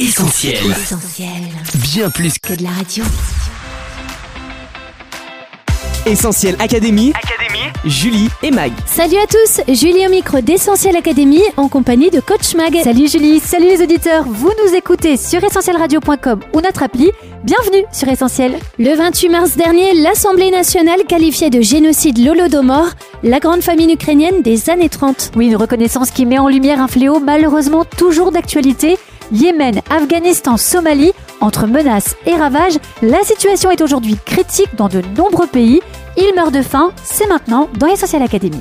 Essentiel. Essentiel. Bien plus que de la radio. Essentiel Académie, Julie et Mag. Salut à tous, Julie au micro d'Essentiel Academy en compagnie de Coach Mag. Salut Julie, salut les auditeurs, vous nous écoutez sur essentielradio.com ou notre appli. Bienvenue sur Essentiel. Le 28 mars dernier, l'Assemblée nationale qualifiait de génocide l'Holodomor, la grande famine ukrainienne des années 30. Oui, une reconnaissance qui met en lumière un fléau malheureusement toujours d'actualité. Yémen, Afghanistan, Somalie, entre menaces et ravages, la situation est aujourd'hui critique dans de nombreux pays. Il meurt de faim, c'est maintenant dans Essentiel Academy.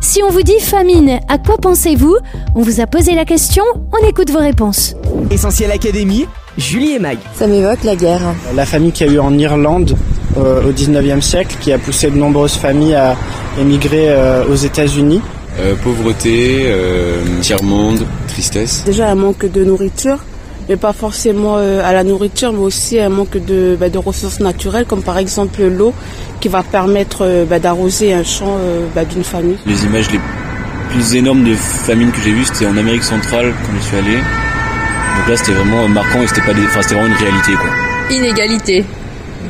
Si on vous dit famine, à quoi pensez-vous? On vous a posé la question, on écoute vos réponses. Essentiel Académie, Julie et Mag. Ça m'évoque la guerre. La famille qu'il y a eu en Irlande euh, au 19e siècle, qui a poussé de nombreuses familles à émigrer euh, aux États-Unis. Euh, pauvreté, euh, tiers-monde, tristesse. Déjà un manque de nourriture, mais pas forcément euh, à la nourriture, mais aussi un manque de, bah, de ressources naturelles, comme par exemple l'eau, qui va permettre euh, bah, d'arroser un champ euh, bah, d'une famille. Les images les plus énormes de famine que j'ai vues, c'était en Amérique centrale quand je suis allé. Donc là, c'était vraiment marquant et c'était pas, des... enfin, c'était vraiment une réalité, quoi. Inégalité.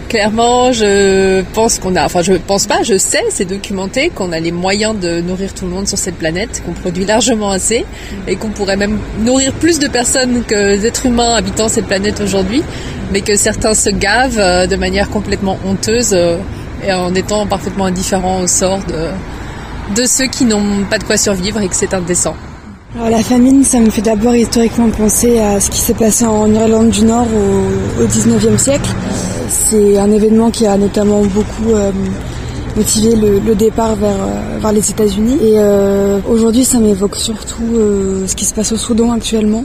Clairement, je pense qu'on a, enfin je pense pas, je sais, c'est documenté qu'on a les moyens de nourrir tout le monde sur cette planète, qu'on produit largement assez et qu'on pourrait même nourrir plus de personnes que d'êtres humains habitant cette planète aujourd'hui, mais que certains se gavent euh, de manière complètement honteuse euh, et en étant parfaitement indifférents au sort de, de ceux qui n'ont pas de quoi survivre et que c'est indécent. La famine, ça me fait d'abord historiquement penser à ce qui s'est passé en Irlande du Nord au, au 19e siècle. C'est un événement qui a notamment beaucoup euh, motivé le, départ vers, euh, vers les États-Unis. Et euh, aujourd'hui, ça m'évoque surtout ce qui se passe au Soudan actuellement.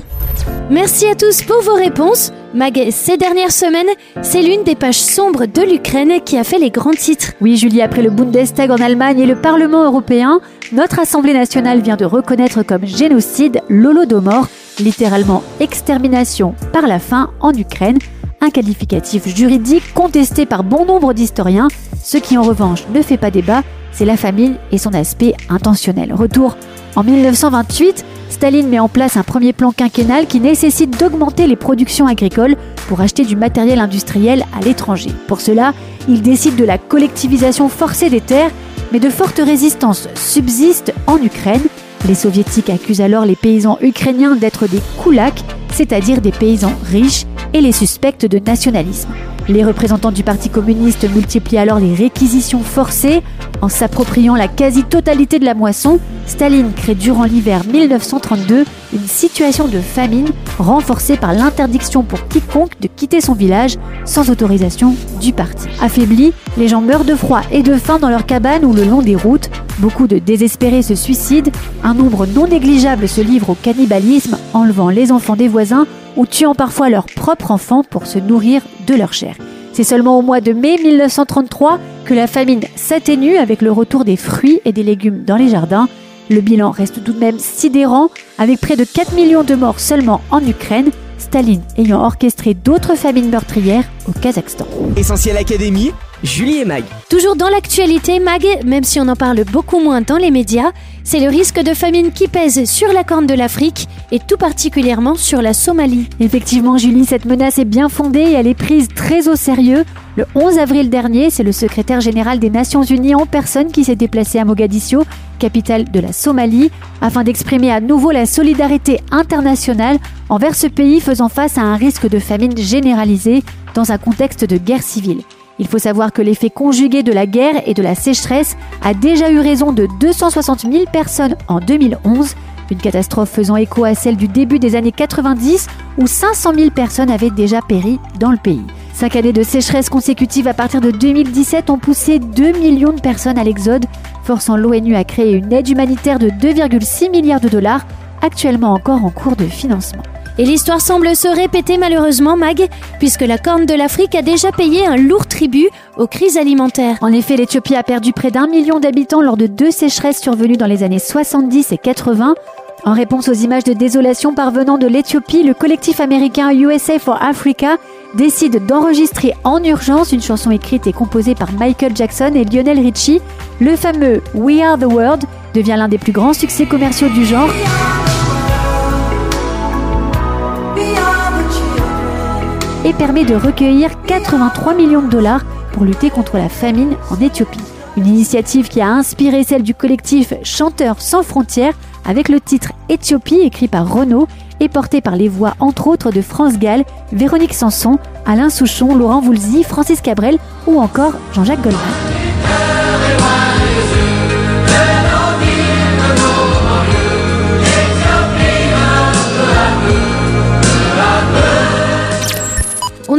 Merci à tous pour vos réponses. Mag, ces dernières semaines, c'est l'une des pages sombres de l'Ukraine qui a fait les grands titres. Oui, Julie, après le Bundestag en Allemagne et le Parlement européen, notre Assemblée nationale vient de reconnaître comme génocide l'Holodomor, littéralement extermination par la faim en Ukraine, un qualificatif juridique contesté par bon nombre d'historiens. Ce qui en revanche ne fait pas débat, c'est la famine et son aspect intentionnel. Retour en 1928, Staline met en place un premier plan quinquennal qui nécessite d'augmenter les productions agricoles pour acheter du matériel industriel à l'étranger. Pour cela, il décide de la collectivisation forcée des terres, mais de fortes résistances subsistent en Ukraine. Les soviétiques accusent alors les paysans ukrainiens d'être des koulaks, c'est-à-dire des paysans riches, et les suspectent de nationalisme. Les représentants du Parti communiste multiplient alors les réquisitions forcées. En s'appropriant la quasi-totalité de la moisson, Staline crée durant l'hiver 1932 une situation de famine renforcée par l'interdiction pour quiconque de quitter son village sans autorisation du parti. Affaiblis, les gens meurent de froid et de faim dans leurs cabanes ou le long des routes. Beaucoup de désespérés se suicident. Un nombre non négligeable se livre au cannibalisme, enlevant les enfants des voisins ou tuant parfois leurs propres enfants pour se nourrir de leur chair. C'est seulement au mois de mai 1933 que la famine s'atténue avec le retour des fruits et des légumes dans les jardins. Le bilan reste tout de même sidérant, avec près de 4 millions de morts seulement en Ukraine, Staline ayant orchestré d'autres famines meurtrières au Kazakhstan. Essentiel Académie, Julie et Mag. Toujours dans l'actualité, Mag, même si on en parle beaucoup moins dans les médias, c'est le risque de famine qui pèse sur la corne de l'Afrique et tout particulièrement sur la Somalie. Effectivement, Julie, cette menace est bien fondée et elle est prise très au sérieux. Le 11 avril dernier, c'est le secrétaire général des Nations Unies en personne qui s'est déplacé à Mogadiscio, capitale de la Somalie, afin d'exprimer à nouveau la solidarité internationale envers ce pays faisant face à un risque de famine généralisée dans un contexte de guerre civile. Il faut savoir que l'effet conjugué de la guerre et de la sécheresse a déjà eu raison de 260 000 personnes en 2011, une catastrophe faisant écho à celle du début des années 90 où 500 000 personnes avaient déjà péri dans le pays. Cinq années de sécheresse consécutives à partir de 2017 ont poussé 2 millions de personnes à l'exode, forçant l'ONU à créer une aide humanitaire de 2,6 milliards de dollars, actuellement encore en cours de financement. Et l'histoire semble se répéter malheureusement, Mag, puisque la Corne de l'Afrique a déjà payé un lourd tribut aux crises alimentaires. En effet, l'Éthiopie a perdu près d'un million d'habitants lors de deux sécheresses survenues dans les années 70 et 80. En réponse aux images de désolation parvenant de l'Éthiopie, le collectif américain USA for Africa décide d'enregistrer en urgence une chanson écrite et composée par Michael Jackson et Lionel Richie. Le fameux We Are the World devient l'un des plus grands succès commerciaux du genre. Et permet de recueillir 83 millions de dollars pour lutter contre la famine en Éthiopie. Une initiative qui a inspiré celle du collectif Chanteurs sans frontières avec le titre Éthiopie écrit par Renaud et porté par les voix entre autres de France Gall, Véronique Sanson, Alain Souchon, Laurent Voulzy, Francis Cabrel ou encore Jean-Jacques Goldman.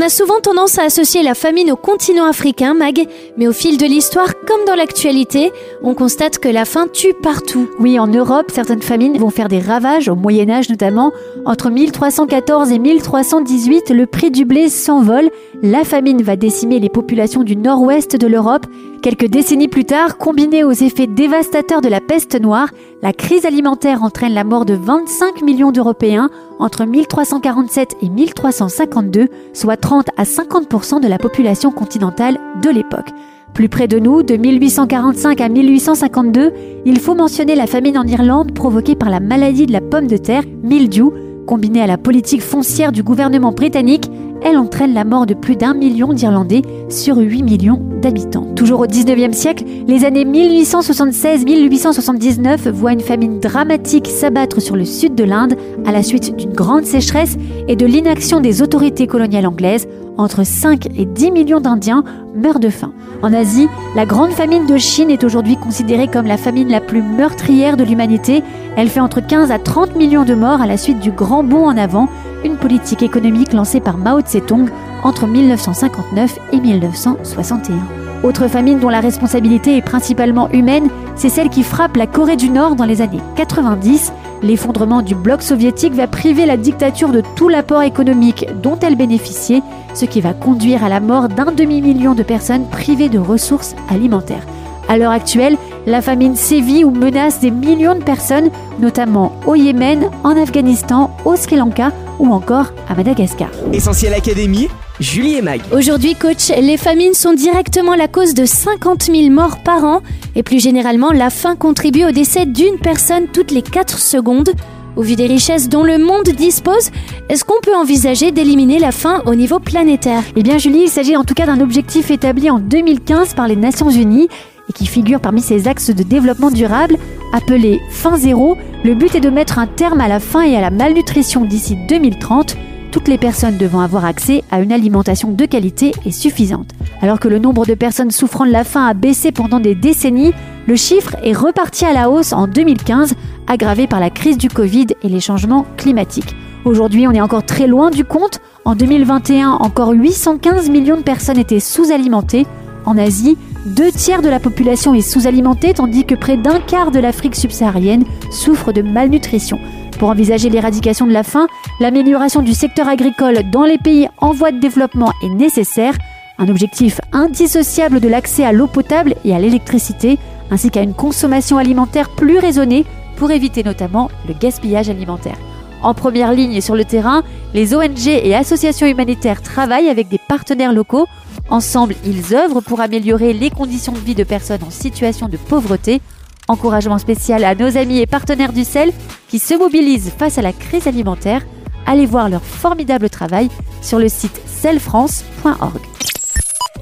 A souvent tendance à associer la famine au continent africain, Mag, mais au fil de l'histoire, comme dans l'actualité, on constate que la faim tue partout. Oui, en Europe, certaines famines vont faire des ravages, au Moyen Âge notamment. Entre 1314 et 1318, le prix du blé s'envole, la famine va décimer les populations du nord-ouest de l'Europe. Quelques décennies plus tard, combinée aux effets dévastateurs de la peste noire, la crise alimentaire entraîne la mort de 25 millions d'Européens entre 1347 et 1352, soit 30 à 50% de la population continentale de l'époque. Plus près de nous, de 1845 à 1852, il faut mentionner la famine en Irlande provoquée par la maladie de la pomme de terre, mildiou, combinée à la politique foncière du gouvernement britannique, elle entraîne la mort de plus d'un million d'Irlandais sur 8 millions d'habitants. Toujours au 19e siècle, les années 1876-1879 voient une famine dramatique s'abattre sur le sud de l'Inde à la suite d'une grande sécheresse et de l'inaction des autorités coloniales anglaises. Entre 5 et 10 millions d'Indiens meurent de faim. En Asie, la grande famine de Chine est aujourd'hui considérée comme la famine la plus meurtrière de l'humanité. Elle fait entre 15 à 30 millions de morts à la suite du grand bond en avant une politique économique lancée par Mao Tse-tung entre 1959 et 1961. Autre famine dont la responsabilité est principalement humaine, c'est celle qui frappe la Corée du Nord dans les années 90. L'effondrement du bloc soviétique va priver la dictature de tout l'apport économique dont elle bénéficiait, ce qui va conduire à la mort d'un demi-million de personnes privées de ressources alimentaires. À l'heure actuelle, la famine sévit ou menace des millions de personnes, notamment au Yémen, en Afghanistan, au Sri Lanka ou encore à Madagascar. Essentiel Académie, Julie et Mag. Aujourd'hui, coach, les famines sont directement la cause de 50 000 morts par an et plus généralement, la faim contribue au décès d'une personne toutes les 4 secondes. Au vu des richesses dont le monde dispose, est-ce qu'on peut envisager d'éliminer la faim au niveau planétaire? Eh bien Julie, il s'agit en tout cas d'un objectif établi en 2015 par les Nations Unies et qui figure parmi ces axes de développement durable appelé Fin Zéro. Le but est de mettre un terme à la faim et à la malnutrition d'ici 2030, toutes les personnes devant avoir accès à une alimentation de qualité et suffisante. Alors que le nombre de personnes souffrant de la faim a baissé pendant des décennies, le chiffre est reparti à la hausse en 2015, aggravé par la crise du Covid et les changements climatiques. Aujourd'hui, on est encore très loin du compte. En 2021, encore 815 millions de personnes étaient sous-alimentées. En Asie, deux tiers de la population est sous-alimentée, tandis que près d'un quart de l'Afrique subsaharienne souffre de malnutrition. Pour envisager l'éradication de la faim, l'amélioration du secteur agricole dans les pays en voie de développement est nécessaire, un objectif indissociable de l'accès à l'eau potable et à l'électricité, ainsi qu'à une consommation alimentaire plus raisonnée pour éviter notamment le gaspillage alimentaire. En première ligne sur le terrain, les ONG et associations humanitaires travaillent avec des partenaires locaux Ensemble, ils œuvrent pour améliorer les conditions de vie de personnes en situation de pauvreté. Encouragement spécial à nos amis et partenaires du sel qui se mobilisent face à la crise alimentaire. Allez voir leur formidable travail sur le site selfrance.org.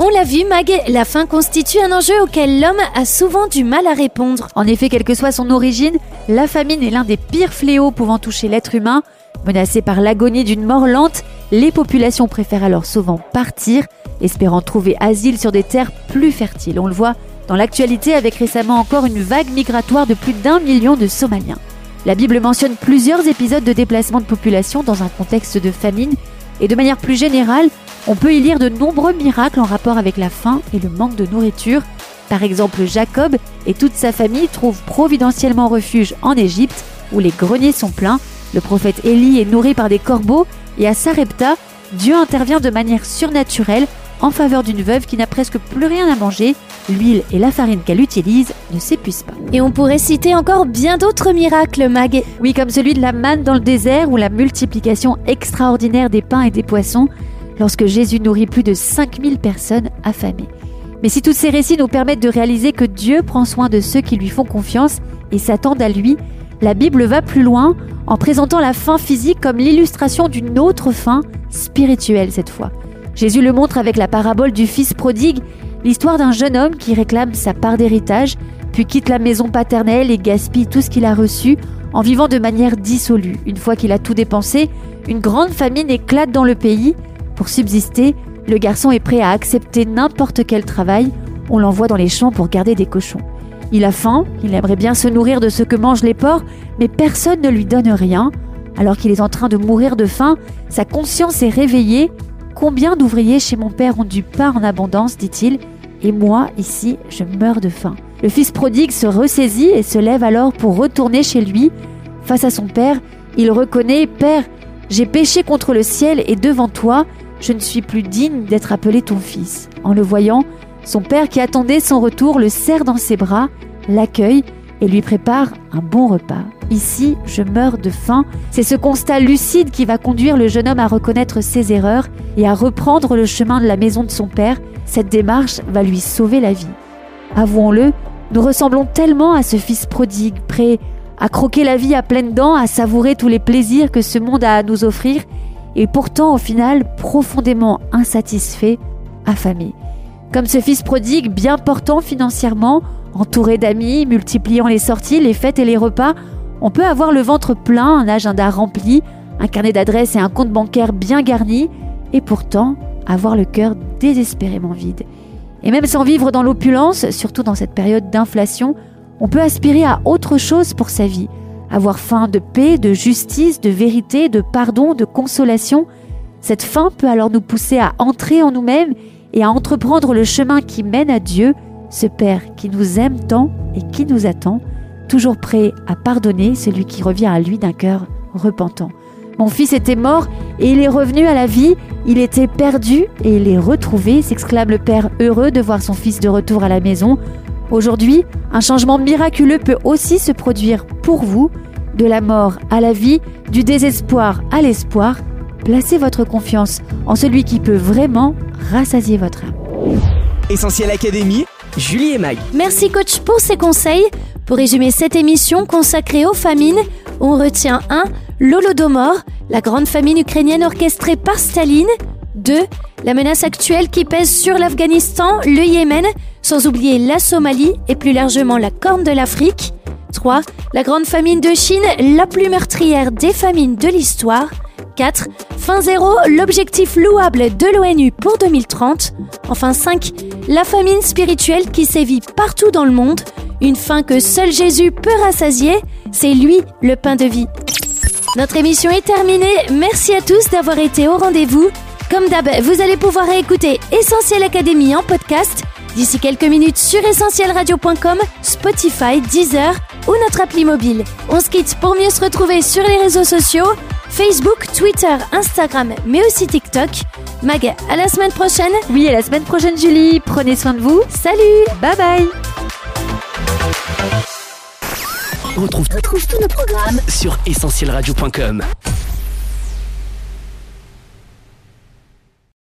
On l'a vu, Mag, la faim constitue un enjeu auquel l'homme a souvent du mal à répondre. En effet, quelle que soit son origine, la famine est l'un des pires fléaux pouvant toucher l'être humain. Menacé par l'agonie d'une mort lente, les populations préfèrent alors souvent partir, espérant trouver asile sur des terres plus fertiles. On le voit dans l'actualité avec récemment encore une vague migratoire de plus d'un million de Somaliens. La Bible mentionne plusieurs épisodes de déplacement de population dans un contexte de famine et de manière plus générale, on peut y lire de nombreux miracles en rapport avec la faim et le manque de nourriture. Par exemple, Jacob et toute sa famille trouvent providentiellement refuge en Égypte où les greniers sont pleins. Le prophète Élie est nourri par des corbeaux et à Sarepta, Dieu intervient de manière surnaturelle en faveur d'une veuve qui n'a presque plus rien à manger. L'huile et la farine qu'elle utilise ne s'épuisent pas. Et on pourrait citer encore bien d'autres miracles, Mag. Oui, comme celui de la manne dans le désert ou la multiplication extraordinaire des pains et des poissons lorsque Jésus nourrit plus de 5000 personnes affamées. Mais si tous ces récits nous permettent de réaliser que Dieu prend soin de ceux qui lui font confiance et s'attendent à lui, la Bible va plus loin en présentant la faim physique comme l'illustration d'une autre faim spirituelle cette fois. Jésus le montre avec la parabole du fils prodigue, l'histoire d'un jeune homme qui réclame sa part d'héritage, puis quitte la maison paternelle et gaspille tout ce qu'il a reçu en vivant de manière dissolue. Une fois qu'il a tout dépensé, une grande famine éclate dans le pays. Pour subsister, le garçon est prêt à accepter n'importe quel travail. On l'envoie dans les champs pour garder des cochons. Il a faim, il aimerait bien se nourrir de ce que mangent les porcs, mais personne ne lui donne rien. Alors qu'il est en train de mourir de faim, sa conscience est réveillée. Combien d'ouvriers chez mon père ont du pain en abondance, dit-il, et moi, ici, je meurs de faim. Le fils prodigue se ressaisit et se lève alors pour retourner chez lui. Face à son père, il reconnaît Père, j'ai péché contre le ciel et devant toi, je ne suis plus digne d'être appelé ton fils. En le voyant, son père qui attendait son retour le serre dans ses bras, l'accueille et lui prépare un bon repas. Ici, je meurs de faim. C'est ce constat lucide qui va conduire le jeune homme à reconnaître ses erreurs et à reprendre le chemin de la maison de son père. Cette démarche va lui sauver la vie. Avouons-le, nous ressemblons tellement à ce fils prodigue, prêt à croquer la vie à pleines dents, à savourer tous les plaisirs que ce monde a à nous offrir, et pourtant au final profondément insatisfait, affamé. Comme ce fils prodigue, bien portant financièrement, entouré d'amis, multipliant les sorties, les fêtes et les repas, on peut avoir le ventre plein, un agenda rempli, un carnet d'adresses et un compte bancaire bien garni, et pourtant avoir le cœur désespérément vide. Et même sans vivre dans l'opulence, surtout dans cette période d'inflation, on peut aspirer à autre chose pour sa vie, avoir faim de paix, de justice, de vérité, de pardon, de consolation. Cette faim peut alors nous pousser à entrer en nous-mêmes et à entreprendre le chemin qui mène à Dieu, ce Père qui nous aime tant et qui nous attend, toujours prêt à pardonner celui qui revient à lui d'un cœur repentant. Mon fils était mort et il est revenu à la vie, il était perdu et il est retrouvé, s'exclame le Père heureux de voir son fils de retour à la maison. Aujourd'hui, un changement miraculeux peut aussi se produire pour vous, de la mort à la vie, du désespoir à l'espoir. Placez votre confiance en celui qui peut vraiment rassasier votre âme. Essentiel Académie, Julie et Mag. Merci coach pour ces conseils. Pour résumer cette émission consacrée aux famines, on retient 1. L'Holodomor, la grande famine ukrainienne orchestrée par Staline. 2. La menace actuelle qui pèse sur l'Afghanistan, le Yémen, sans oublier la Somalie et plus largement la Corne de l'Afrique. 3. La grande famine de Chine, la plus meurtrière des famines de l'histoire. 4. Fin zéro, l'objectif louable de l'ONU pour 2030. Enfin 5. La famine spirituelle qui sévit partout dans le monde. Une fin que seul Jésus peut rassasier. C'est lui le pain de vie. Notre émission est terminée. Merci à tous d'avoir été au rendez-vous. Comme d'hab, vous allez pouvoir écouter Essentiel Académie en podcast d'ici quelques minutes sur essentielradio.com, Spotify, Deezer ou notre appli mobile. On se quitte pour mieux se retrouver sur les réseaux sociaux Facebook, Twitter, Instagram, mais aussi TikTok. Mag, à la semaine prochaine. Oui, à la semaine prochaine, Julie. Prenez soin de vous. Salut Bye bye On retrouve tous nos programmes sur essentielradio.com.